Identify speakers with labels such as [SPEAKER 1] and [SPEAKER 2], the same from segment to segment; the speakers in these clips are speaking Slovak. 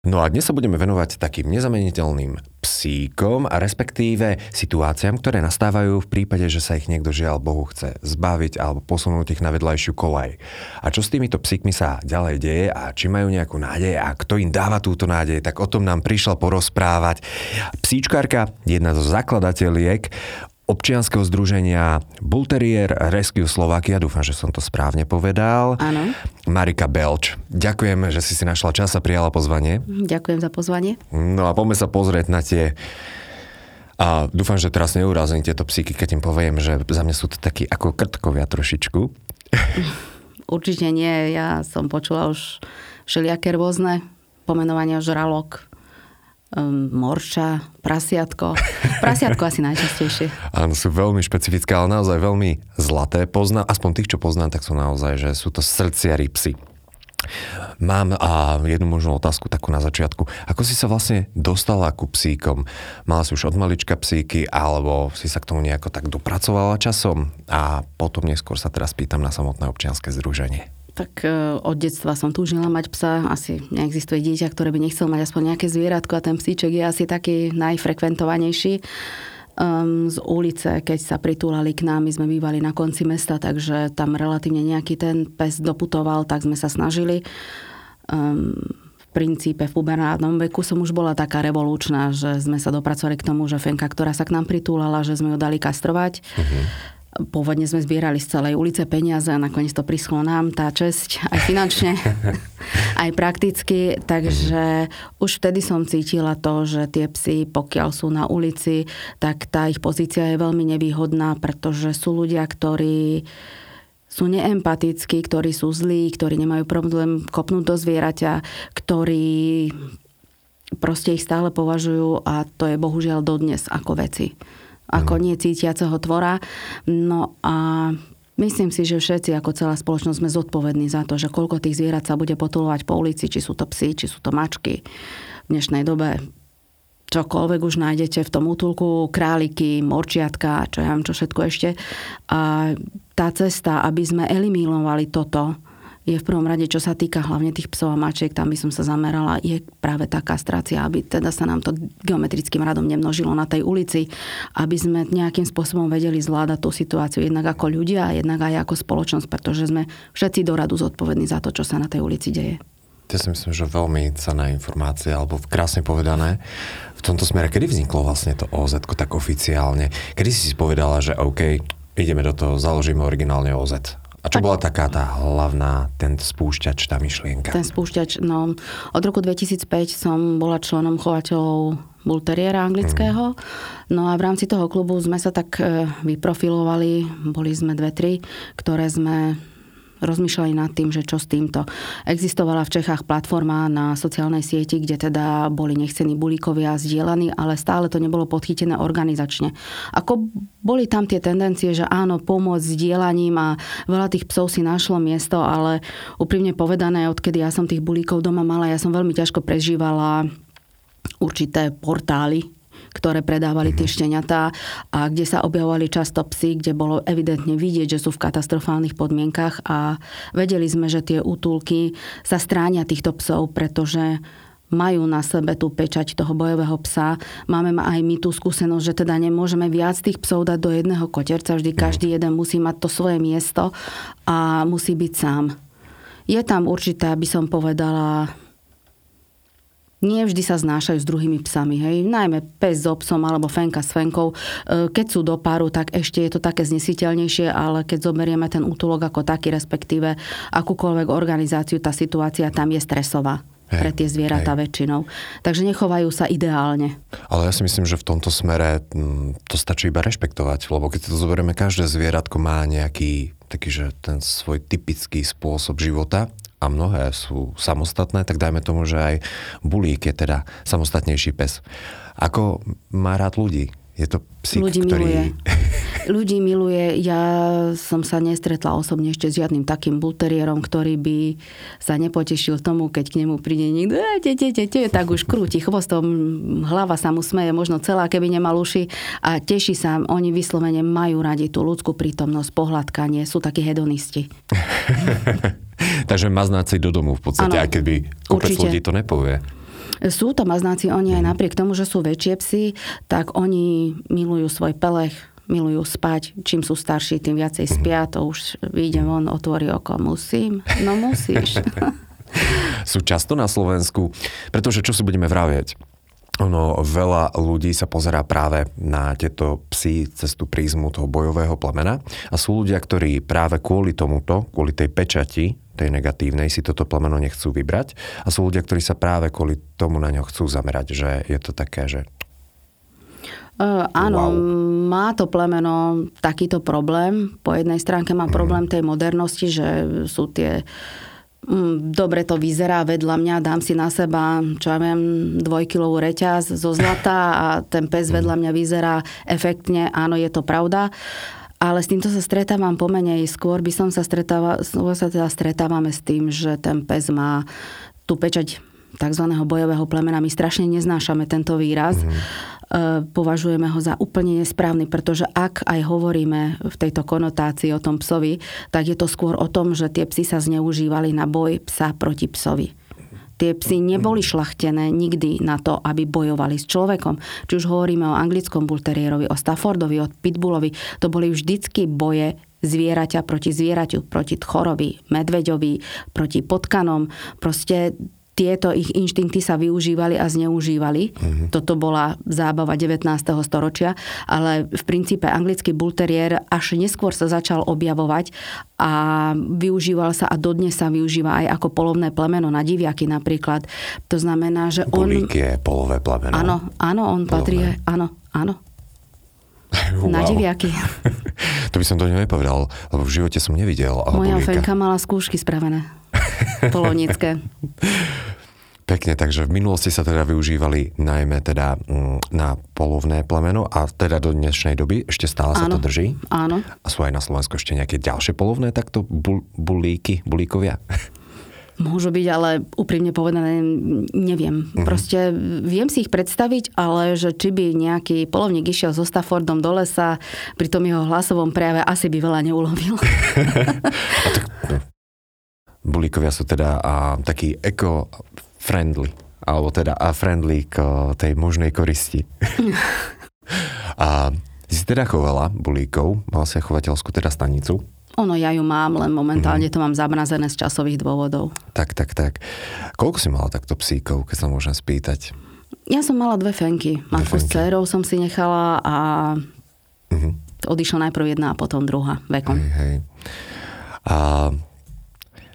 [SPEAKER 1] No a dnes sa budeme venovať takým nezameniteľným psíkom a respektíve situáciám, ktoré nastávajú v prípade, že sa ich niekto žiaľ Bohu chce zbaviť alebo posunúť ich na vedľajšiu kolaj. A čo s týmito psíkmi sa ďalej deje a či majú nejakú nádej a kto im dáva túto nádej, tak o tom nám prišla porozprávať psíčkarka, jedna zo zakladateľiek občianskeho združenia Bulterier Rescue Slovakia, dúfam, že som to správne povedal.
[SPEAKER 2] Áno.
[SPEAKER 1] Marika Belč. Ďakujem, že si si našla čas a prijala pozvanie.
[SPEAKER 2] Ďakujem za pozvanie.
[SPEAKER 1] No a poďme sa pozrieť na tie a dúfam, že teraz neurazím tieto psíky, keď im poviem, že za mňa sú to takí ako krtkovia trošičku.
[SPEAKER 2] Určite nie. Ja som počula už všelijaké rôzne pomenovania žralok, um, morča, prasiatko. Prasiatko asi najčastejšie.
[SPEAKER 1] Áno, sú veľmi špecifické, ale naozaj veľmi zlaté. Poznám, aspoň tých, čo poznám, tak sú naozaj, že sú to srdciari psy. Mám a jednu možnú otázku takú na začiatku. Ako si sa vlastne dostala ku psíkom? Mala si už od malička psíky, alebo si sa k tomu nejako tak dopracovala časom? A potom neskôr sa teraz pýtam na samotné občianske združenie.
[SPEAKER 2] Tak e, od detstva som túžila mať psa. Asi neexistuje dieťa, ktoré by nechcel mať aspoň nejaké zvieratko a ten psíček je asi taký najfrekventovanejší. Um, z ulice, keď sa pritúlali k nám, my sme bývali na konci mesta, takže tam relatívne nejaký ten pes doputoval, tak sme sa snažili. Um, v princípe v puberálnom veku som už bola taká revolučná, že sme sa dopracovali k tomu, že Fenka, ktorá sa k nám pritúlala, že sme ju dali kastrovať. Uh-huh Pôvodne sme zbierali z celej ulice peniaze a nakoniec to prischlo nám, tá česť, aj finančne, aj prakticky. Takže už vtedy som cítila to, že tie psy, pokiaľ sú na ulici, tak tá ich pozícia je veľmi nevýhodná, pretože sú ľudia, ktorí sú neempatickí, ktorí sú zlí, ktorí nemajú problém kopnúť do zvieraťa, ktorí proste ich stále považujú a to je bohužiaľ dodnes ako veci ako mm. necítiaceho tvora. No a Myslím si, že všetci ako celá spoločnosť sme zodpovední za to, že koľko tých zvierat sa bude potulovať po ulici, či sú to psy, či sú to mačky. V dnešnej dobe čokoľvek už nájdete v tom útulku, králiky, morčiatka, čo ja viem, čo všetko ešte. A tá cesta, aby sme eliminovali toto, je v prvom rade, čo sa týka hlavne tých psov a mačiek, tam by som sa zamerala, je práve tá kastrácia, aby teda sa nám to geometrickým radom nemnožilo na tej ulici, aby sme nejakým spôsobom vedeli zvládať tú situáciu jednak ako ľudia a jednak aj ako spoločnosť, pretože sme všetci do radu zodpovední za to, čo sa na tej ulici deje.
[SPEAKER 1] Ja si myslím, že veľmi cená informácia, alebo krásne povedané. V tomto smere, kedy vzniklo vlastne to OZ tak oficiálne? Kedy si si povedala, že OK, ideme do toho, založíme originálne OZ? A čo bola taká tá hlavná, ten spúšťač, tá myšlienka?
[SPEAKER 2] Ten spúšťač, no od roku 2005 som bola členom chovateľov Bulteriera anglického. Mm. No a v rámci toho klubu sme sa tak e, vyprofilovali, boli sme dve, tri, ktoré sme rozmýšľali nad tým, že čo s týmto. Existovala v Čechách platforma na sociálnej sieti, kde teda boli nechcení bulíkovia zdieľaní, ale stále to nebolo podchytené organizačne. Ako boli tam tie tendencie, že áno, pomôcť sdielaním a veľa tých psov si našlo miesto, ale úprimne povedané, odkedy ja som tých bulíkov doma mala, ja som veľmi ťažko prežívala určité portály, ktoré predávali tie mhm. šteniatá a kde sa objavovali často psy, kde bolo evidentne vidieť, že sú v katastrofálnych podmienkach a vedeli sme, že tie útulky sa stránia týchto psov, pretože majú na sebe tú pečať toho bojového psa. Máme aj my tú skúsenosť, že teda nemôžeme viac tých psov dať do jedného koterca, vždy mhm. každý jeden musí mať to svoje miesto a musí byť sám. Je tam určité, aby som povedala, nie vždy sa znášajú s druhými psami. Hej. Najmä pes so psom alebo fenka s fenkou. E, keď sú do páru, tak ešte je to také znesiteľnejšie, ale keď zoberieme ten útulok ako taký, respektíve akúkoľvek organizáciu, tá situácia tam je stresová hej, pre tie zvieratá hej. väčšinou. Takže nechovajú sa ideálne.
[SPEAKER 1] Ale ja si myslím, že v tomto smere to stačí iba rešpektovať, lebo keď to zoberieme, každé zvieratko má nejaký taký, že ten svoj typický spôsob života a mnohé sú samostatné, tak dajme tomu, že aj bulík je teda samostatnejší pes. Ako má rád ľudí? Je to psík,
[SPEAKER 2] Ľudí
[SPEAKER 1] ktorý...
[SPEAKER 2] miluje. Ľudí miluje. Ja som sa nestretla osobne ešte s žiadnym takým bulteriérom, ktorý by sa nepotešil tomu, keď k nemu príde niekto, "E, te, te, te, te", tak už krúti chvostom, hlava sa mu smeje, možno celá, keby nemal uši a teší sa. Oni vyslovene majú radi tú ľudskú prítomnosť, pohľadkanie, sú takí hedonisti.
[SPEAKER 1] Takže maznáci do domu v podstate,
[SPEAKER 2] Áno,
[SPEAKER 1] aj keby kopec
[SPEAKER 2] určite.
[SPEAKER 1] ľudí to nepovie.
[SPEAKER 2] Sú to maznáci, oni aj napriek tomu, že sú väčšie psy, tak oni milujú svoj pelech, milujú spať. Čím sú starší, tým viacej spia. To už vyjde von, otvorí oko. Musím? No musíš.
[SPEAKER 1] Sú často na Slovensku, pretože čo si budeme vraviať? Ono, veľa ľudí sa pozerá práve na tieto psy cez tú prízmu toho bojového plemena a sú ľudia, ktorí práve kvôli tomuto, kvôli tej pečati, tej negatívnej, si toto plemeno nechcú vybrať a sú ľudia, ktorí sa práve kvôli tomu na ňo chcú zamerať, že je to také, že
[SPEAKER 2] Uh, áno,
[SPEAKER 1] Wow.
[SPEAKER 2] má to plemeno takýto problém. Po jednej stránke má problém tej modernosti, že sú tie mm, dobre to vyzerá vedľa mňa, dám si na seba, čo ja viem, dvojkilovú reťaz zo zlata a ten pes vedľa mňa vyzerá efektne, áno, je to pravda. Ale s týmto sa stretávam pomenej. Skôr by som sa stretáva, skôr sa teda stretávame s tým, že ten pes má tú pečať tzv. bojového plemena. My strašne neznášame tento výraz. Mm. Považujeme ho za úplne nesprávny, pretože ak aj hovoríme v tejto konotácii o tom psovi, tak je to skôr o tom, že tie psy sa zneužívali na boj psa proti psovi. Tie psy neboli šlachtené nikdy na to, aby bojovali s človekom. Či už hovoríme o anglickom bulterierovi, o Staffordovi, o Pitbullovi, to boli vždycky boje zvieraťa proti zvieraťu, proti chorovi, medveďovi, proti potkanom. Proste tieto ich inštinkty sa využívali a zneužívali. Mm-hmm. Toto bola zábava 19. storočia, ale v princípe anglický bulterier až neskôr sa začal objavovať a využíval sa a dodnes sa využíva aj ako polovné plemeno na diviaky napríklad. To znamená, že on...
[SPEAKER 1] bulík je polové plemeno.
[SPEAKER 2] Áno, áno, on patrí... Áno, áno. Na diviaky.
[SPEAKER 1] to by som to nepovedal, lebo v živote som nevidel
[SPEAKER 2] Moja fenka mala skúšky spravené. Polovnícke.
[SPEAKER 1] Pekne, takže v minulosti sa teda využívali najmä teda mm, na polovné plemeno a teda do dnešnej doby ešte stále sa to
[SPEAKER 2] Áno.
[SPEAKER 1] drží.
[SPEAKER 2] Áno.
[SPEAKER 1] A sú aj na Slovensku ešte nejaké ďalšie polovné takto bul- bulíky, bulíkovia?
[SPEAKER 2] Môžu byť, ale úprimne povedané, neviem.
[SPEAKER 1] Mhm.
[SPEAKER 2] Proste viem si ich predstaviť, ale že či by nejaký polovník išiel so Staffordom do lesa, pri tom jeho hlasovom prejave asi by veľa neulovil.
[SPEAKER 1] A tak, no, bulíkovia sú teda a, taký eco-friendly, alebo teda a friendly k tej možnej koristi. a si teda chovala bulíkov, mala si chovateľskú teda stanicu.
[SPEAKER 2] Ono, ja ju mám, len momentálne
[SPEAKER 1] Mhm.
[SPEAKER 2] to mám zamrazené z časových dôvodov.
[SPEAKER 1] Tak, tak, tak. Koľko si mala takto psíkov, keď sa môžem spýtať?
[SPEAKER 2] Ja som mala dve fenky. Matku s dcerou som si nechala a
[SPEAKER 1] Mhm.
[SPEAKER 2] odišla najprv jedna a potom druhá vekom.
[SPEAKER 1] Hej, hej. A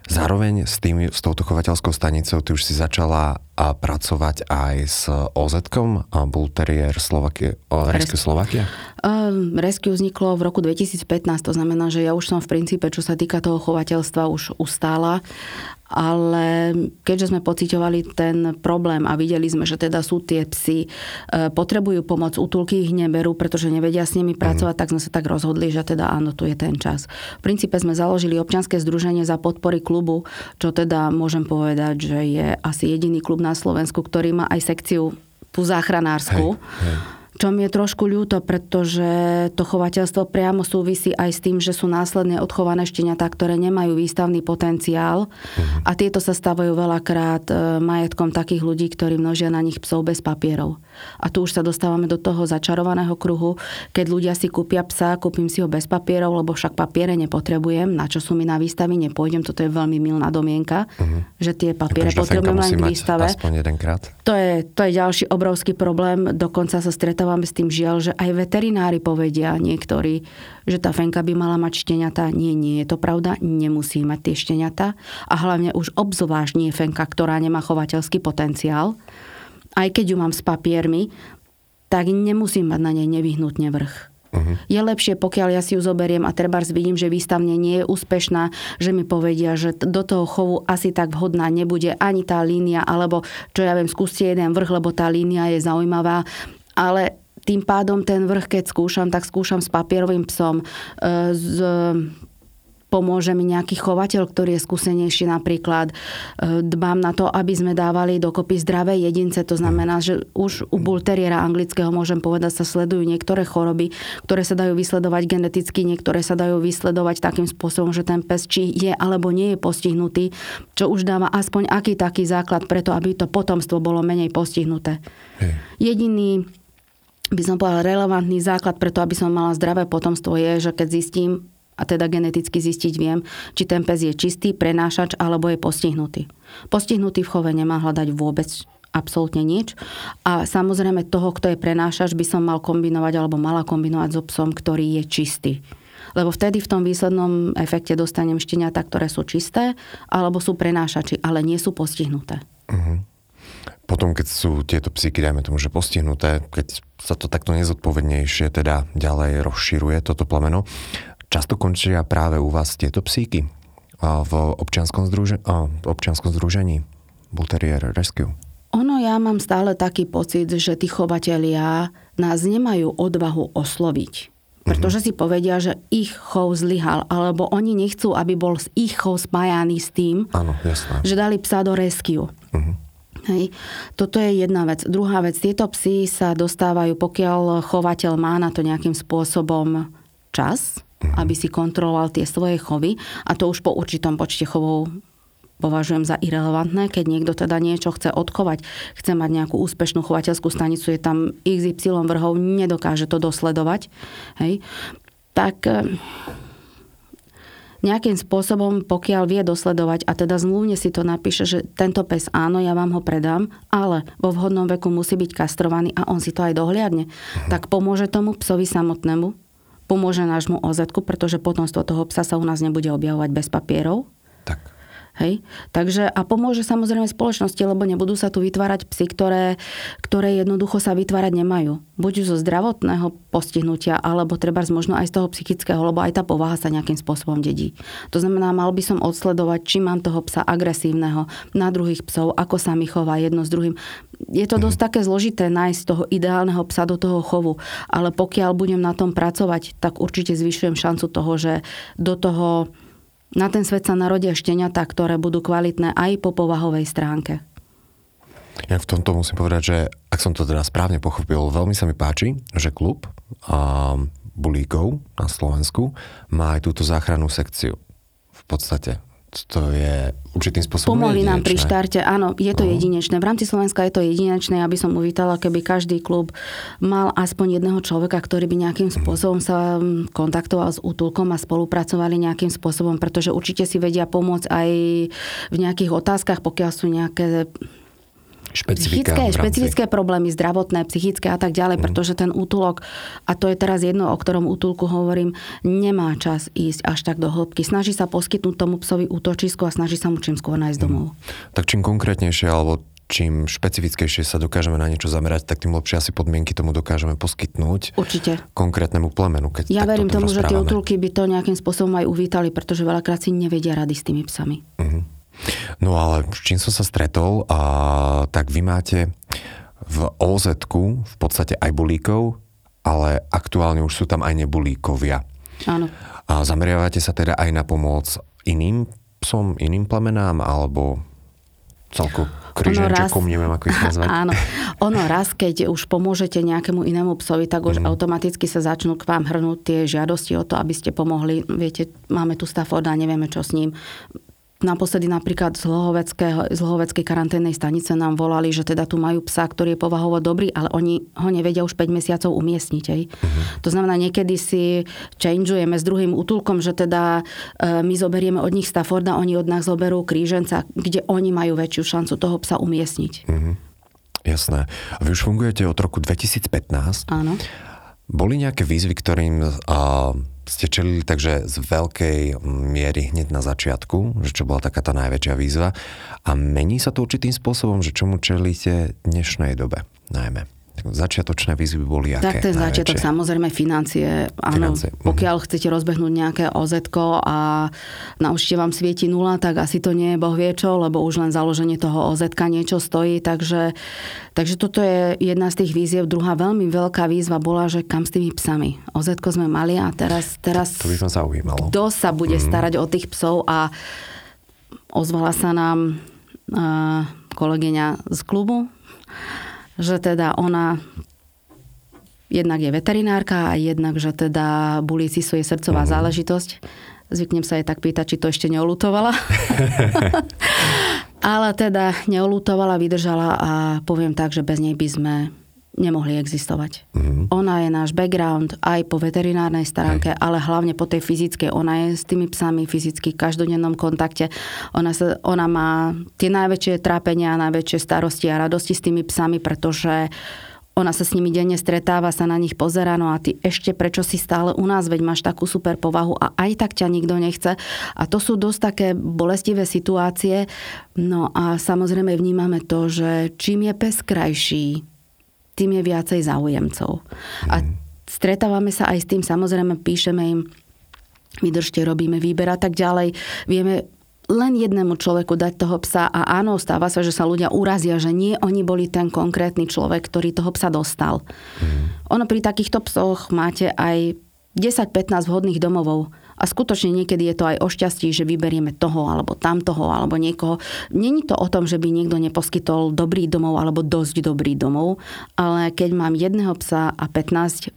[SPEAKER 1] zároveň s, tým, s touto chovateľskou stanicou ty už si začala a pracovať aj s OZ-kom, a Bull Terrier Slovakia, o, Rescue Slovakia?
[SPEAKER 2] Um, Rescue vzniklo v roku 2015, to znamená, že ja už som v princípe, čo sa týka toho chovateľstva, už ustála, ale keďže sme pociťovali ten problém a videli sme, že teda sú tie psy, e, potrebujú pomoc, útulky ich neberú, pretože nevedia s nimi pracovať, tak sme sa tak rozhodli, že teda áno, tu je ten čas. V princípe sme založili občianske združenie za podpory klubu, čo teda môžem povedať, že je asi jediný klub na Slovensku, ktorý má aj sekciu tú záchranársku.
[SPEAKER 1] Hej, hej.
[SPEAKER 2] Čo mi je trošku ľúto, pretože to chovateľstvo priamo súvisí aj s tým, že sú následne odchované šteniatá, ktoré nemajú výstavný potenciál a tieto sa stavajú veľakrát e, majetkom takých ľudí, ktorí množia na nich psov bez papierov. A tu už sa dostávame do toho začarovaného kruhu, keď ľudia si kúpia psa, kúpim si ho bez papierov, lebo však papiere nepotrebujem, na čo sú mi na výstavy, nepôjdem, toto je veľmi milná domienka, že tie papiere
[SPEAKER 1] fenka
[SPEAKER 2] potrebujem len k výstave. To je, to je ďalší obrovský problém. Dokonca sa stretávame s tým žiaľ, že aj veterinári povedia niektorí, že tá fenka by mala mať šteniatá. Nie, nie je to pravda. Nemusí mať tie šteniatá. A hlavne už obzvlášť nie fenka, ktorá nemá chovateľský potenciál. Aj keď ju mám s papiermi, tak nemusím mať na nej nevyhnutne vrch. Uh-huh. Je lepšie, pokiaľ ja si ju zoberiem a treba vidím, že výstavne nie je úspešná, že mi povedia, že do toho chovu asi tak vhodná nebude ani tá línia, alebo čo ja viem, skúste jeden vrch, lebo tá línia je zaujímavá. Ale tým pádom ten vrch, keď skúšam, tak skúšam s papierovým psom, e, s pomôže mi nejaký chovateľ, ktorý je skúsenejší napríklad. E, dbám na to, aby sme dávali dokopy zdravé jedince. To znamená, že už u bulteriera anglického môžem povedať, sa sledujú niektoré choroby, ktoré sa dajú vysledovať geneticky, niektoré sa dajú vysledovať takým spôsobom, že ten pes či je alebo nie je postihnutý, čo už dáva aspoň aký taký základ preto, aby to potomstvo bolo menej postihnuté. Hej. Jediný by som povedala, relevantný základ preto, aby som mala zdravé potomstvo je, že keď zistím, a teda geneticky zistiť viem, či ten pes je čistý, prenášač alebo je postihnutý. Postihnutý v chove nemá hľadať vôbec absolútne nič. A samozrejme toho, kto je prenášač, by som mal kombinovať alebo mala kombinovať so psom, ktorý je čistý. Lebo vtedy v tom výslednom efekte dostanem šteniatá, ktoré sú čisté, alebo sú prenášači, ale nie sú postihnuté. Uh-huh.
[SPEAKER 1] Potom, keď sú tieto psíky, dajme tomu, že postihnuté, keď sa to takto nezodpovednejšie teda ďalej rozširuje toto plemeno, Často končia práve u vás tieto psíky v občianskom, združe, v občianskom združení Bull Terrier Rescue?
[SPEAKER 2] Ono, ja mám stále taký pocit, že tí chovatelia nás nemajú odvahu osloviť. Pretože mm-hmm. si povedia, že ich chov zlyhal, alebo oni nechcú, aby bol ich chov spájaný s tým,
[SPEAKER 1] Áno, jasné.
[SPEAKER 2] že dali psa do rescue. Mm-hmm. Hej. Toto je jedna vec. Druhá vec, tieto psy sa dostávajú, pokiaľ chovateľ má na to nejakým spôsobom čas, aby si kontroloval tie svoje chovy. A to už po určitom počte chovov považujem za irrelevantné, keď niekto teda niečo chce odchovať, chce mať nejakú úspešnú chovateľskú stanicu, je tam XY vrhov, nedokáže to dosledovať, hej, tak eh, nejakým spôsobom, pokiaľ vie dosledovať a teda zmluvne si to napíše, že tento pes áno, ja vám ho predám, ale vo vhodnom veku musí byť kastrovaný a on si to aj dohliadne, uh-huh. tak pomôže tomu psovi samotnému, pomôže nášmu oz pretože potomstvo toho psa sa u nás nebude objavovať bez papierov.
[SPEAKER 1] Tak.
[SPEAKER 2] Hej? Takže a pomôže samozrejme spoločnosti, lebo nebudú sa tu vytvárať psy, ktoré, ktoré jednoducho sa vytvárať nemajú. Buď zo zdravotného postihnutia, alebo treba možno aj z toho psychického, lebo aj tá povaha sa nejakým spôsobom dedí. To znamená, mal by som odsledovať, či mám toho psa agresívneho na druhých psov, ako sa mi chová jedno s druhým. Je to dosť také zložité nájsť toho ideálneho psa do toho chovu, ale pokiaľ budem na tom pracovať, tak určite zvyšujem šancu toho, že do toho na ten svet sa narodia šteniatá, ktoré budú kvalitné aj po povahovej stránke.
[SPEAKER 1] Ja v tomto musím povedať, že ak som to teda správne pochopil, veľmi sa mi páči, že klub a bulíkov na Slovensku má aj túto záchrannú sekciu. V podstate to je určitým spôsobom
[SPEAKER 2] Pomohli jedinečné. nám pri štarte, áno, je to uh-huh. jedinečné. V rámci Slovenska je to jedinečné, aby som uvítala, keby každý klub mal aspoň jedného človeka, ktorý by nejakým mhm. spôsobom sa mm, kontaktoval s útulkom a spolupracovali nejakým spôsobom, pretože určite si vedia pomôcť aj v nejakých otázkach, pokiaľ sú nejaké
[SPEAKER 1] špecifika
[SPEAKER 2] psychické, špecifické problémy, zdravotné, psychické a tak ďalej, mm. pretože ten útulok, a to je teraz jedno, o ktorom útulku hovorím, nemá čas ísť až tak do hĺbky. Snaží sa poskytnúť tomu psovi útočisko a snaží sa mu čím skôr nájsť mm. domov.
[SPEAKER 1] Tak čím konkrétnejšie alebo čím špecifickejšie sa dokážeme na niečo zamerať, tak tým lepšie asi podmienky tomu dokážeme poskytnúť.
[SPEAKER 2] Určite.
[SPEAKER 1] Konkrétnemu plemenu. Keď
[SPEAKER 2] ja verím tomu, že tie útulky by to nejakým spôsobom aj uvítali, pretože veľakrát si nevedia rady s tými psami. Uh-huh.
[SPEAKER 1] No ale s čím som sa stretol, a, tak vy máte v oz v podstate aj bulíkov, ale aktuálne už sú tam aj nebulíkovia.
[SPEAKER 2] Áno.
[SPEAKER 1] A zameriavate sa teda aj na pomoc iným psom, iným plemenám, alebo celko križenčekom, neviem ako ich nazvať.
[SPEAKER 2] Áno. Ono raz, keď už pomôžete nejakému inému psovi, tak už mm. automaticky sa začnú k vám hrnúť tie žiadosti o to, aby ste pomohli. Viete, máme tu Stafforda, nevieme čo s ním Naposledy napríklad z, z Hlohoveckej karanténnej stanice nám volali, že teda tu majú psa, ktorý je povahovo dobrý, ale oni ho nevedia už 5 mesiacov umiestniť. Uh-huh. To znamená, niekedy si changeujeme s druhým útulkom, že teda e, my zoberieme od nich Stafforda, oni od nás zoberú kríženca, kde oni majú väčšiu šancu toho psa umiestniť. Uh-huh.
[SPEAKER 1] Jasné. A vy už fungujete od roku 2015.
[SPEAKER 2] Áno.
[SPEAKER 1] Boli nejaké výzvy, ktorým... Uh, ste čelili takže z veľkej miery hneď na začiatku, že čo bola taká tá najväčšia výzva. A mení sa to určitým spôsobom, že čomu čelíte dnešnej dobe najmä. Začiatočné výzvy boli aké?
[SPEAKER 2] Tak ten začiatok samozrejme financie. Áno, financie. Mhm. pokiaľ chcete rozbehnúť nejaké oz a na vám svieti nula, tak asi to nie je boh vie čo, lebo už len založenie toho oz niečo stojí. Takže, takže toto je jedna z tých výziev. Druhá veľmi veľká výzva bola, že kam s tými psami. oz sme mali a teraz, teraz
[SPEAKER 1] to by ma zaujímalo.
[SPEAKER 2] kto sa bude mm. starať o tých psov a ozvala sa nám uh, kolegyňa z klubu že teda ona jednak je veterinárka a jednak, že teda bulíci sú jej srdcová mm. záležitosť. Zvyknem sa jej tak pýtať, či to ešte neolutovala. Ale teda neolutovala, vydržala a poviem tak, že bez nej by sme nemohli existovať. Mm-hmm. Ona je náš background aj po veterinárnej stránke, Hej. ale hlavne po tej fyzickej. Ona je s tými psami fyzicky v každodennom kontakte. Ona, sa, ona má tie najväčšie trápenia, najväčšie starosti a radosti s tými psami, pretože ona sa s nimi denne stretáva, sa na nich pozera, no a ty ešte prečo si stále u nás, veď máš takú super povahu a aj tak ťa nikto nechce. A to sú dosť také bolestivé situácie. No a samozrejme vnímame to, že čím je pes krajší, tým je viacej záujemcov. Mm. A stretávame sa aj s tým, samozrejme píšeme im, vydržte, robíme výber a tak ďalej. Vieme len jednému človeku dať toho psa a áno, stáva sa, že sa ľudia urazia, že nie oni boli ten konkrétny človek, ktorý toho psa dostal. Mm. Ono pri takýchto psoch máte aj 10-15 vhodných domovov a skutočne niekedy je to aj o šťastí, že vyberieme toho alebo tamtoho alebo niekoho. Není to o tom, že by niekto neposkytol dobrý domov alebo dosť dobrý domov, ale keď mám jedného psa a 15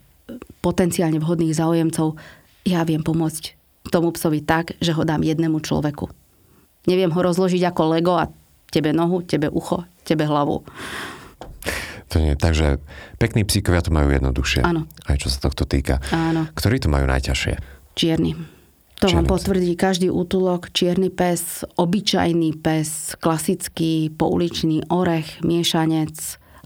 [SPEAKER 2] potenciálne vhodných záujemcov, ja viem pomôcť tomu psovi tak, že ho dám jednému človeku. Neviem ho rozložiť ako Lego a tebe nohu, tebe ucho, tebe hlavu.
[SPEAKER 1] To nie, takže pekní psíkovia to majú jednoduchšie.
[SPEAKER 2] Áno.
[SPEAKER 1] Aj čo sa tohto týka.
[SPEAKER 2] Áno.
[SPEAKER 1] Ktorí to majú najťažšie?
[SPEAKER 2] Čierny. To vám potvrdí každý útulok. Čierny pes, obyčajný pes, klasický pouličný orech, miešanec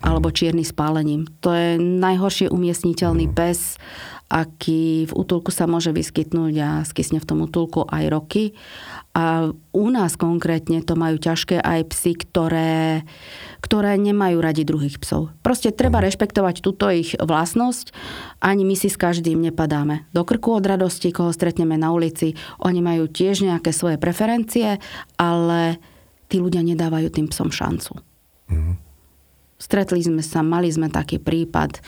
[SPEAKER 2] alebo čierny spálením. To je najhoršie umiestniteľný mm. pes, aký v útulku sa môže vyskytnúť a skysne v tom útulku aj roky. A u nás konkrétne to majú ťažké aj psy, ktoré, ktoré nemajú radi druhých psov. Proste treba mhm. rešpektovať túto ich vlastnosť. Ani my si s každým nepadáme do krku od radosti, koho stretneme na ulici. Oni majú tiež nejaké svoje preferencie, ale tí ľudia nedávajú tým psom šancu. Mm. Stretli sme sa, mali sme taký prípad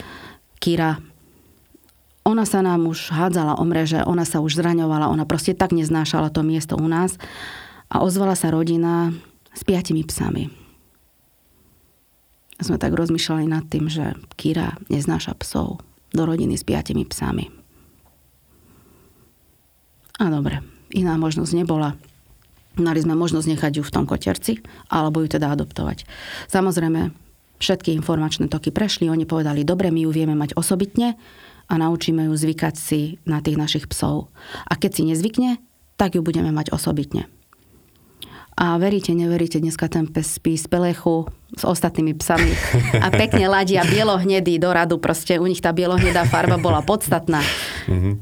[SPEAKER 2] Kira, ona sa nám už hádzala o mreže, ona sa už zraňovala, ona proste tak neznášala to miesto u nás. A ozvala sa rodina s piatimi psami. A sme tak rozmýšľali nad tým, že Kira neznáša psov do rodiny s piatimi psami. A dobre, iná možnosť nebola. Mali sme možnosť nechať ju v tom koterci, alebo ju teda adoptovať. Samozrejme, všetky informačné toky prešli, oni povedali, dobre, my ju vieme mať osobitne, a naučíme ju zvykať si na tých našich psov. A keď si nezvykne, tak ju budeme mať osobitne. A veríte, neveríte, dneska ten pes spí z pelechu s ostatnými psami a pekne ladia bielohnedý do radu. Proste u nich tá bielohnedá farba bola podstatná. Mm-hmm.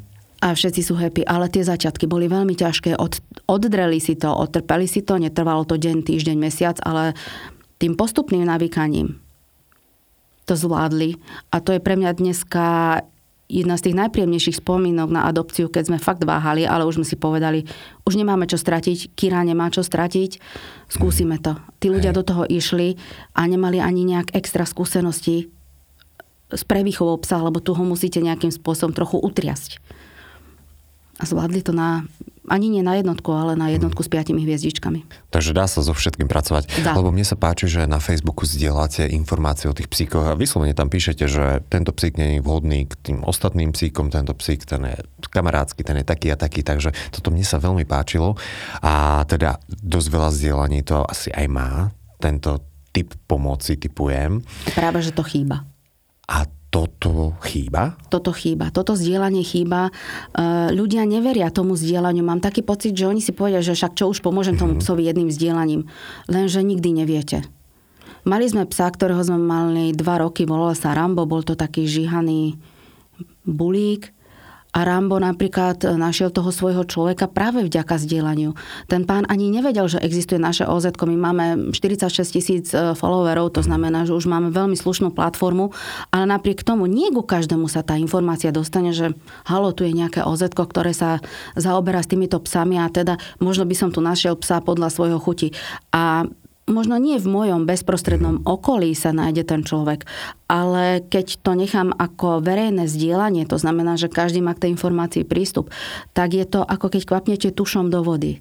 [SPEAKER 2] A všetci sú happy, ale tie začiatky boli veľmi ťažké. Od, oddreli si to, odtrpeli si to, netrvalo to deň, týždeň, mesiac, ale tým postupným navykaním to zvládli. A to je pre mňa dneska jedna z tých najpríjemnejších spomínok na adopciu, keď sme fakt váhali, ale už sme si povedali, už nemáme čo stratiť, Kira nemá čo stratiť, skúsime to. Tí ľudia Hej. do toho išli a nemali ani nejak extra skúsenosti s prevýchovou psa, lebo tu ho musíte nejakým spôsobom trochu utriasť. A zvládli to na ani nie na jednotku, ale na jednotku s piatimi hviezdičkami.
[SPEAKER 1] Takže dá sa so všetkým pracovať. Dá. Lebo mne sa páči, že na Facebooku zdieľate informácie o tých psíkoch a vyslovene tam píšete, že tento psík nie je vhodný k tým ostatným psíkom, tento psík ten je kamarádsky, ten je taký a taký, takže toto mne sa veľmi páčilo a teda dosť veľa zdieľaní to asi aj má, tento typ pomoci typujem.
[SPEAKER 2] Práve, že to chýba.
[SPEAKER 1] A toto chýba?
[SPEAKER 2] Toto chýba. Toto zdieľanie chýba. E, ľudia neveria tomu zdieľaniu. Mám taký pocit, že oni si povedia, že však čo už pomôžem tomu mhm. psovi jedným zdieľaním. Lenže nikdy neviete. Mali sme psa, ktorého sme mali dva roky, volal sa Rambo, bol to taký žihaný bulík A Rambo napríklad našiel toho svojho človeka práve vďaka zdieľaniu. Ten pán ani nevedel, že existuje naše OZ. My máme 46 tisíc e, followerov, to znamená, že už máme veľmi slušnú platformu, ale napriek tomu nie ku každému sa tá informácia dostane, že halo, tu je nejaké OZ, ktoré sa zaoberá s týmito psami a teda možno by som tu našiel psa podľa svojho chuti. A možno nie v mojom bezprostrednom okolí sa nájde ten človek, ale keď to nechám ako verejné zdieľanie, to znamená, že každý má k tej informácii prístup, tak je to ako keď kvapnete tušom do vody.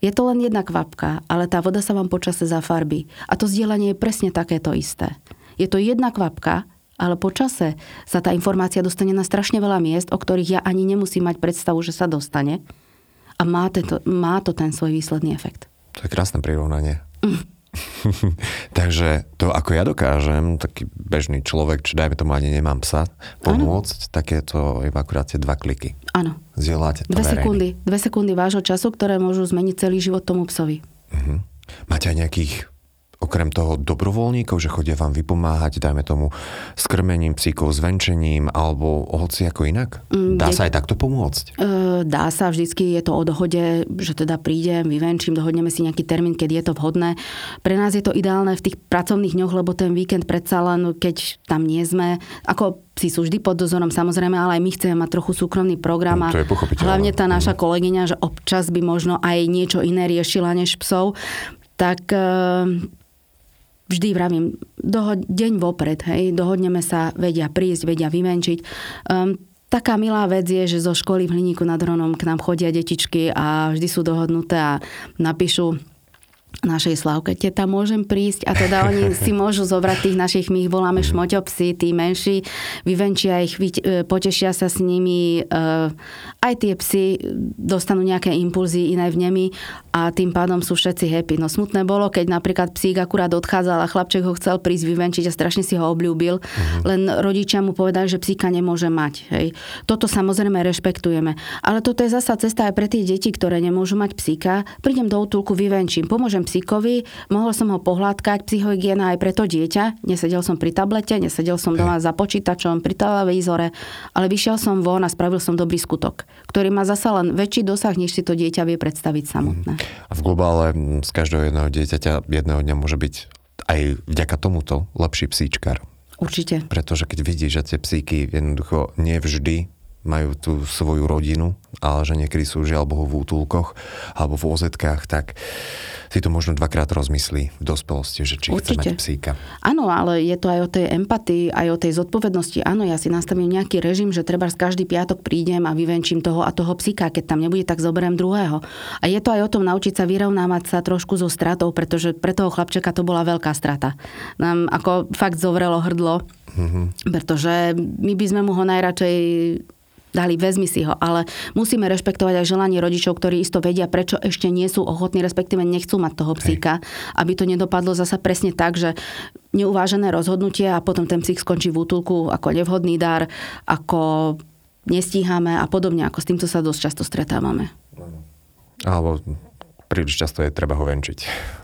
[SPEAKER 2] Je to len jedna kvapka, ale tá voda sa vám počase zafarbí. A to zdieľanie je presne takéto isté. Je to jedna kvapka, ale počase sa tá informácia dostane na strašne veľa miest, o ktorých ja ani nemusím mať predstavu, že sa dostane. A má, tento, má to ten svoj výsledný efekt.
[SPEAKER 1] To je krásne prirovnanie. Mm. Takže to, ako ja dokážem, taký bežný človek, či dajme tomu ani nemám psa, pomôcť, ano. tak je to iba akurát tie dva kliky.
[SPEAKER 2] Áno.
[SPEAKER 1] Zdieľate
[SPEAKER 2] to Dve verejný. sekundy. Dve sekundy vášho času, ktoré môžu zmeniť celý život tomu psovi. Uh-huh.
[SPEAKER 1] Máte aj nejakých okrem toho dobrovoľníkov, že chodia vám vypomáhať, dajme tomu, s krmením psíkov, s venčením, alebo hoci ako inak? Mm, dá sa aj takto pomôcť?
[SPEAKER 2] Dá sa, vždycky je to o dohode, že teda prídem, vyvenčím, dohodneme si nejaký termín, keď je to vhodné. Pre nás je to ideálne v tých pracovných dňoch, lebo ten víkend predsa len, keď tam nie sme, ako psi sú vždy pod dozorom, samozrejme, ale aj my chceme mať trochu súkromný program.
[SPEAKER 1] No, to je
[SPEAKER 2] hlavne tá naša mhm. kolegyňa, že občas by možno aj niečo iné riešila než psov tak e, vždy vravím, doho- deň vopred, hej, dohodneme sa, vedia prísť, vedia vymenčiť. Um, taká milá vec je, že zo školy v Hliníku nad Hronom k nám chodia detičky a vždy sú dohodnuté a napíšu našej Slavke, teta, môžem prísť a teda oni si môžu zobrať tých našich, my ich voláme šmoťopsy, tí menší, vyvenčia ich, e, potešia sa s nimi, e, aj tie psy dostanú nejaké impulzy iné v nemi a tým pádom sú všetci happy. No smutné bolo, keď napríklad psík akurát odchádzal a chlapček ho chcel prísť vyvenčiť a strašne si ho obľúbil, uh-huh. len rodičia mu povedali, že psíka nemôže mať. Hej. Toto samozrejme rešpektujeme. Ale toto je zasa cesta aj pre tie deti, ktoré nemôžu mať psíka. Prídem do útulku, vyvenčím, pomôžem psíkovi, mohol som ho pohľadkať, psychohygiena aj pre to dieťa. Nesedel som pri tablete, nesedel som doma za počítačom, pri televízore, ale vyšiel som von a spravil som dobrý skutok, ktorý má zasa len väčší dosah, než si to dieťa vie predstaviť samotné.
[SPEAKER 1] A v globále z každého jedného dieťaťa jedného dňa môže byť aj vďaka tomuto lepší psíčkar.
[SPEAKER 2] Určite.
[SPEAKER 1] Pretože keď vidíš, že tie psíky jednoducho nevždy majú tú svoju rodinu, ale že niekedy sú žiaľ Bohu v útulkoch alebo v ozetkách, tak si to možno dvakrát rozmyslí v dospelosti, že či Určite. chce mať psíka.
[SPEAKER 2] Áno, ale je to aj o tej empatii, aj o tej zodpovednosti. Áno, ja si nastavím nejaký režim, že treba každý piatok prídem a vyvenčím toho a toho psíka. Keď tam nebude, tak zoberiem druhého. A je to aj o tom naučiť sa vyrovnávať sa trošku so stratou, pretože pre toho chlapčeka to bola veľká strata. Nám ako fakt zovrelo hrdlo, mm-hmm. pretože my by sme mu ho najradšej dali, vezmi si ho, ale musíme rešpektovať aj želanie rodičov, ktorí isto vedia, prečo ešte nie sú ochotní, respektíve nechcú mať toho psíka, Hej. aby to nedopadlo zasa presne tak, že neuvážené rozhodnutie a potom ten psík skončí v útulku ako nevhodný dar, ako nestíhame a podobne, ako s týmto sa dosť často stretávame.
[SPEAKER 1] Alebo príliš často je treba ho venčiť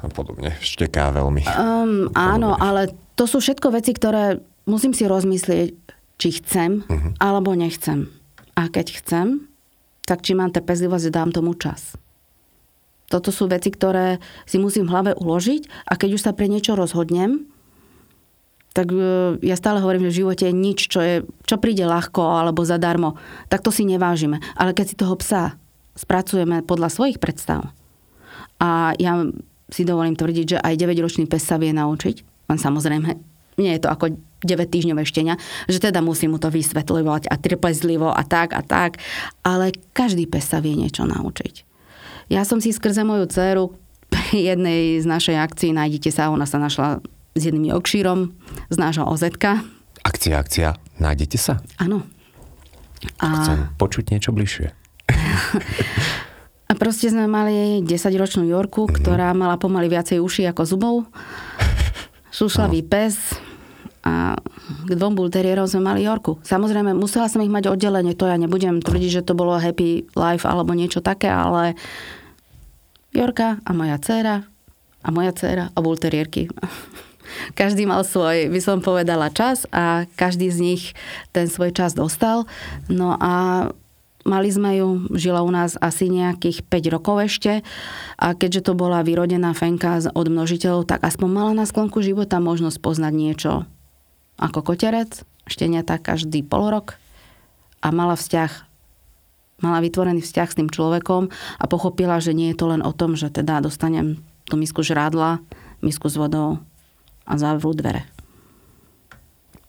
[SPEAKER 1] a podobne. Šteká veľmi. Um,
[SPEAKER 2] áno, ale to sú všetko veci, ktoré musím si rozmyslieť, či chcem uh-huh. alebo nechcem. A keď chcem, tak či mám trpezlivosť, dám tomu čas. Toto sú veci, ktoré si musím v hlave uložiť a keď už sa pre niečo rozhodnem, tak e, ja stále hovorím, že v živote je nič, čo, je, čo príde ľahko alebo zadarmo. Tak to si nevážime. Ale keď si toho psa spracujeme podľa svojich predstav a ja si dovolím tvrdiť, že aj 9-ročný pes sa vie naučiť, len samozrejme nie je to ako 9 týždňové štenia, že teda musí mu to vysvetľovať a trpezlivo a tak a tak, ale každý pes sa vie niečo naučiť. Ja som si skrze moju dceru pri jednej z našej akcií, nájdete sa, ona sa našla s jedným okšírom z nášho OZK.
[SPEAKER 1] Akcia, akcia, nájdete sa?
[SPEAKER 2] Áno.
[SPEAKER 1] A... Chcem počuť niečo bližšie.
[SPEAKER 2] A proste sme mali 10-ročnú Jorku, mm-hmm. ktorá mala pomaly viacej uši ako zubov. Šušlavý no. pes, a k dvom bulterierom sme mali Jorku. Samozrejme, musela som ich mať oddelenie, to ja nebudem tvrdiť, že to bolo happy life alebo niečo také, ale Jorka a moja dcéra a moja dcéra a bulterierky. Každý mal svoj, by som povedala, čas a každý z nich ten svoj čas dostal. No a mali sme ju, žila u nás asi nejakých 5 rokov ešte a keďže to bola vyrodená fenka od množiteľov, tak aspoň mala na sklonku života možnosť poznať niečo ako koterec, šteniatá každý polorok a mala vzťah mala vytvorený vzťah s tým človekom a pochopila, že nie je to len o tom, že teda dostanem tú misku žrádla, misku s vodou a zavrú dvere.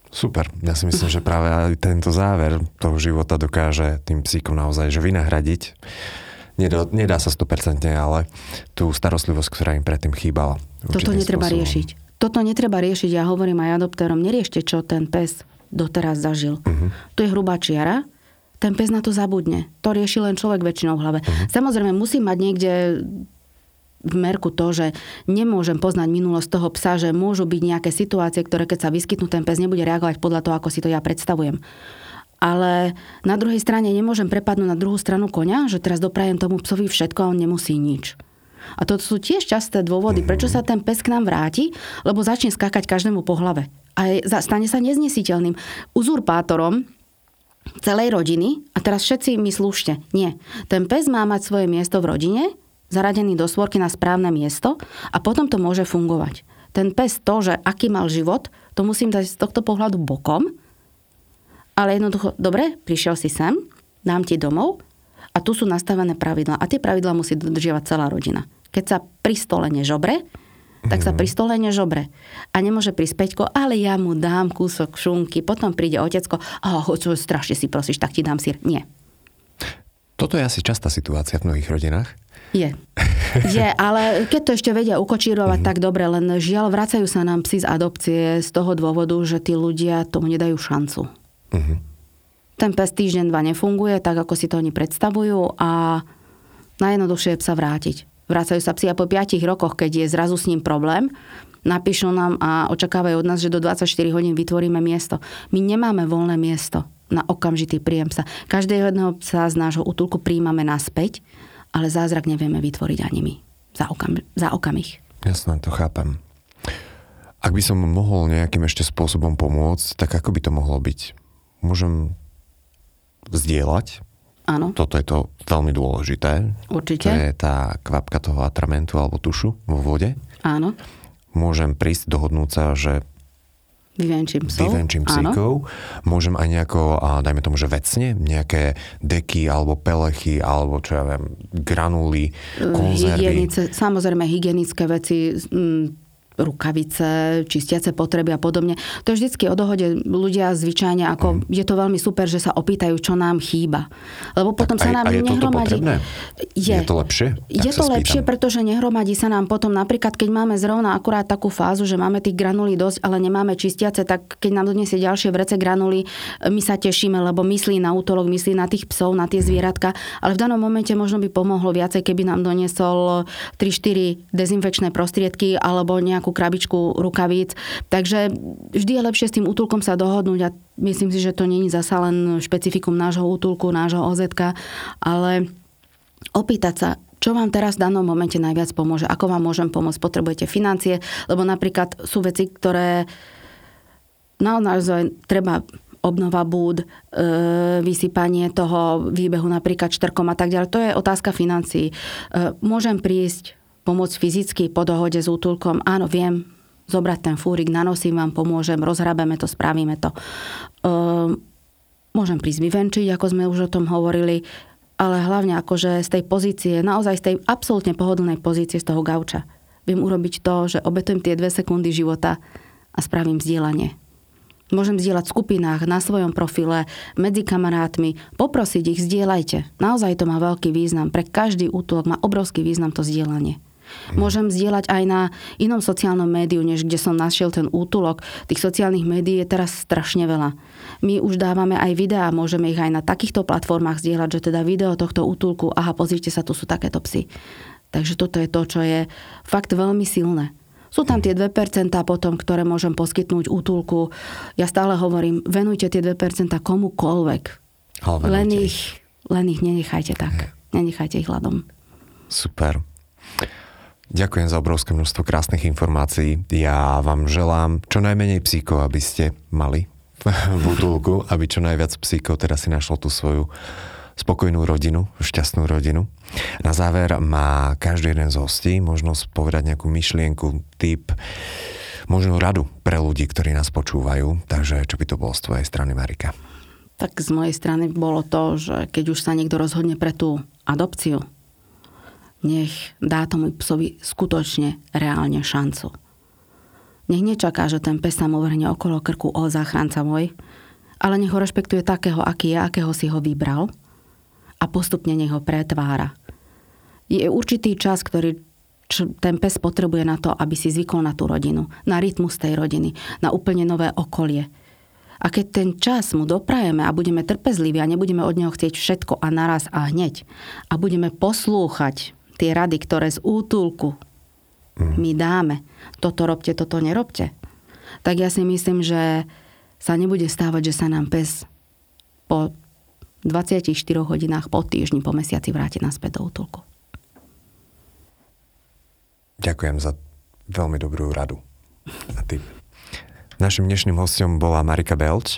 [SPEAKER 1] Super. Ja si myslím, že práve aj tento záver toho života dokáže tým psíkom naozaj že vynahradiť. Nedá, nedá sa 100%, ale tú starostlivosť, ktorá im predtým chýbala.
[SPEAKER 2] Toto netreba spôsobom. riešiť. Toto netreba riešiť. Ja hovorím aj adoptérom, neriešte, čo ten pes doteraz zažil. Uh-huh. Tu je hrubá čiara, ten pes na to zabudne. To rieši len človek väčšinou v hlave. Uh-huh. Samozrejme, musí mať niekde v merku to, že nemôžem poznať minulosť toho psa, že môžu byť nejaké situácie, ktoré keď sa vyskytnú, ten pes nebude reagovať podľa toho, ako si to ja predstavujem. Ale na druhej strane nemôžem prepadnúť na druhú stranu konia, že teraz doprajem tomu psovi všetko a on nemusí nič. A to sú tiež časté dôvody, prečo sa ten pes k nám vráti, lebo začne skákať každému po hlave. A stane sa neznesiteľným uzurpátorom celej rodiny a teraz všetci mi slúšte. Nie. Ten pes má mať svoje miesto v rodine, zaradený do svorky na správne miesto a potom to môže fungovať. Ten pes to, že aký mal život, to musím dať z tohto pohľadu bokom, ale jednoducho, dobre, prišiel si sem, dám ti domov a tu sú nastavené pravidlá a tie pravidlá musí dodržiavať celá rodina. Keď sa pri stole nežobre, tak sa mhm. pri stole nežobre. A nemôže prísť Peťko, ale ja mu dám kúsok šunky, potom príde otecko, oh, čo strašne si prosíš, tak ti dám sír. Nie.
[SPEAKER 1] Toto je asi častá situácia v mnohých rodinách.
[SPEAKER 2] Je. Je, ale keď to ešte vedia ukočírovať, mm-hmm. tak dobre, len žiaľ, vracajú sa nám psi z adopcie z toho dôvodu, že tí ľudia tomu nedajú šancu. Mm-hmm. Ten pes týždeň, dva nefunguje, tak ako si to oni predstavujú a najjednoduchšie je psa vrátiť. Vracajú sa psi a po 5 rokoch, keď je zrazu s ním problém, napíšu nám a očakávajú od nás, že do 24 hodín vytvoríme miesto. My nemáme voľné miesto na okamžitý príjem psa. Každého jedného psa z nášho útulku príjmame naspäť, ale zázrak nevieme vytvoriť ani my. Za, okam, za okamih.
[SPEAKER 1] Jasné, to chápem. Ak by som mohol nejakým ešte spôsobom pomôcť, tak ako by to mohlo byť? Môžem zdieľať
[SPEAKER 2] Áno.
[SPEAKER 1] Toto je to veľmi dôležité.
[SPEAKER 2] Určite.
[SPEAKER 1] To je tá kvapka toho atramentu alebo tušu vo vode.
[SPEAKER 2] Áno.
[SPEAKER 1] Môžem prísť, dohodnúť sa, že
[SPEAKER 2] Vyvenčím psov.
[SPEAKER 1] Vyvenčím psíkov. Áno. Môžem aj nejako, a dajme tomu, že vecne, nejaké deky alebo pelechy, alebo čo ja viem, granuly, konzervy.
[SPEAKER 2] Hygienice, samozrejme hygienické veci, rukavice, čistiace potreby a podobne. To je vždycky o dohode ľudia zvyčajne, ako mm. je to veľmi super, že sa opýtajú, čo nám chýba. Lebo potom tak sa nám
[SPEAKER 1] a je
[SPEAKER 2] nehromadí.
[SPEAKER 1] Je, je to lepšie?
[SPEAKER 2] Je to lepšie, pretože nehromadí sa nám potom napríklad, keď máme zrovna akurát takú fázu, že máme tých granulí dosť, ale nemáme čistiace, tak keď nám donesie ďalšie vrece granulí, my sa tešíme, lebo myslí na útolok, myslí na tých psov, na tie zvieratka, ale v danom momente možno by pomohlo viacej, keby nám doniesol 3-4 dezinfekčné prostriedky alebo nejakú nejakú krabičku rukavíc. Takže vždy je lepšie s tým útulkom sa dohodnúť a myslím si, že to není zasa len špecifikum nášho útulku, nášho OZK, ale opýtať sa, čo vám teraz v danom momente najviac pomôže, ako vám môžem pomôcť, potrebujete financie, lebo napríklad sú veci, ktoré naozaj treba obnova búd, e, vysypanie toho výbehu napríklad štrkom a tak ďalej. To je otázka financií. E, môžem prísť pomôcť fyzicky po dohode s útulkom. Áno, viem zobrať ten fúrik, nanosím vám, pomôžem, rozhrabeme to, spravíme to. Ehm, môžem prísť vyvenčiť, ako sme už o tom hovorili, ale hlavne akože z tej pozície, naozaj z tej absolútne pohodlnej pozície z toho gauča. Viem urobiť to, že obetujem tie dve sekundy života a spravím vzdielanie. Môžem zdieľať v skupinách, na svojom profile, medzi kamarátmi, poprosiť ich, zdieľajte. Naozaj to má veľký význam. Pre každý útulok má obrovský význam to zdieľanie. Môžem zdieľať aj na inom sociálnom médiu, než kde som našiel ten útulok. Tých sociálnych médií je teraz strašne veľa. My už dávame aj videá, môžeme ich aj na takýchto platformách zdieľať, že teda video tohto útulku, aha, pozrite sa, tu sú takéto psy. Takže toto je to, čo je fakt veľmi silné. Sú tam tie 2% potom, ktoré môžem poskytnúť útulku. Ja stále hovorím, venujte tie 2% komukoľvek. Len ich, len ich nenechajte tak. Nenechajte ich hľadom.
[SPEAKER 1] Super. Ďakujem za obrovské množstvo krásnych informácií. Ja vám želám čo najmenej psíkov, aby ste mali v útulku, aby čo najviac psíkov teda si našlo tú svoju spokojnú rodinu, šťastnú rodinu. Na záver má každý jeden z hostí možnosť povedať nejakú myšlienku, typ, možno radu pre ľudí, ktorí nás počúvajú. Takže čo by to bolo z tvojej strany, Marika?
[SPEAKER 2] Tak z mojej strany bolo to, že keď už sa niekto rozhodne pre tú adopciu, nech dá tomu psovi skutočne reálne šancu. Nech nečaká, že ten pes sa mu vrhne okolo krku o záchranca môj, ale nech ho rešpektuje takého, aký je, akého si ho vybral – a postupne nech ho pretvára. Je určitý čas, ktorý ten pes potrebuje na to, aby si zvykol na tú rodinu, na rytmus tej rodiny, na úplne nové okolie. A keď ten čas mu doprajeme a budeme trpezliví a nebudeme od neho chcieť všetko a naraz a hneď a budeme poslúchať tie rady, ktoré z útulku mm. my dáme, toto robte, toto nerobte, tak ja si myslím, že sa nebude stávať, že sa nám pes po 24 hodinách po týždni, po mesiaci vráti naspäť do útulku.
[SPEAKER 1] Ďakujem za veľmi dobrú radu. A ty. Našim dnešným hostom bola Marika Belč.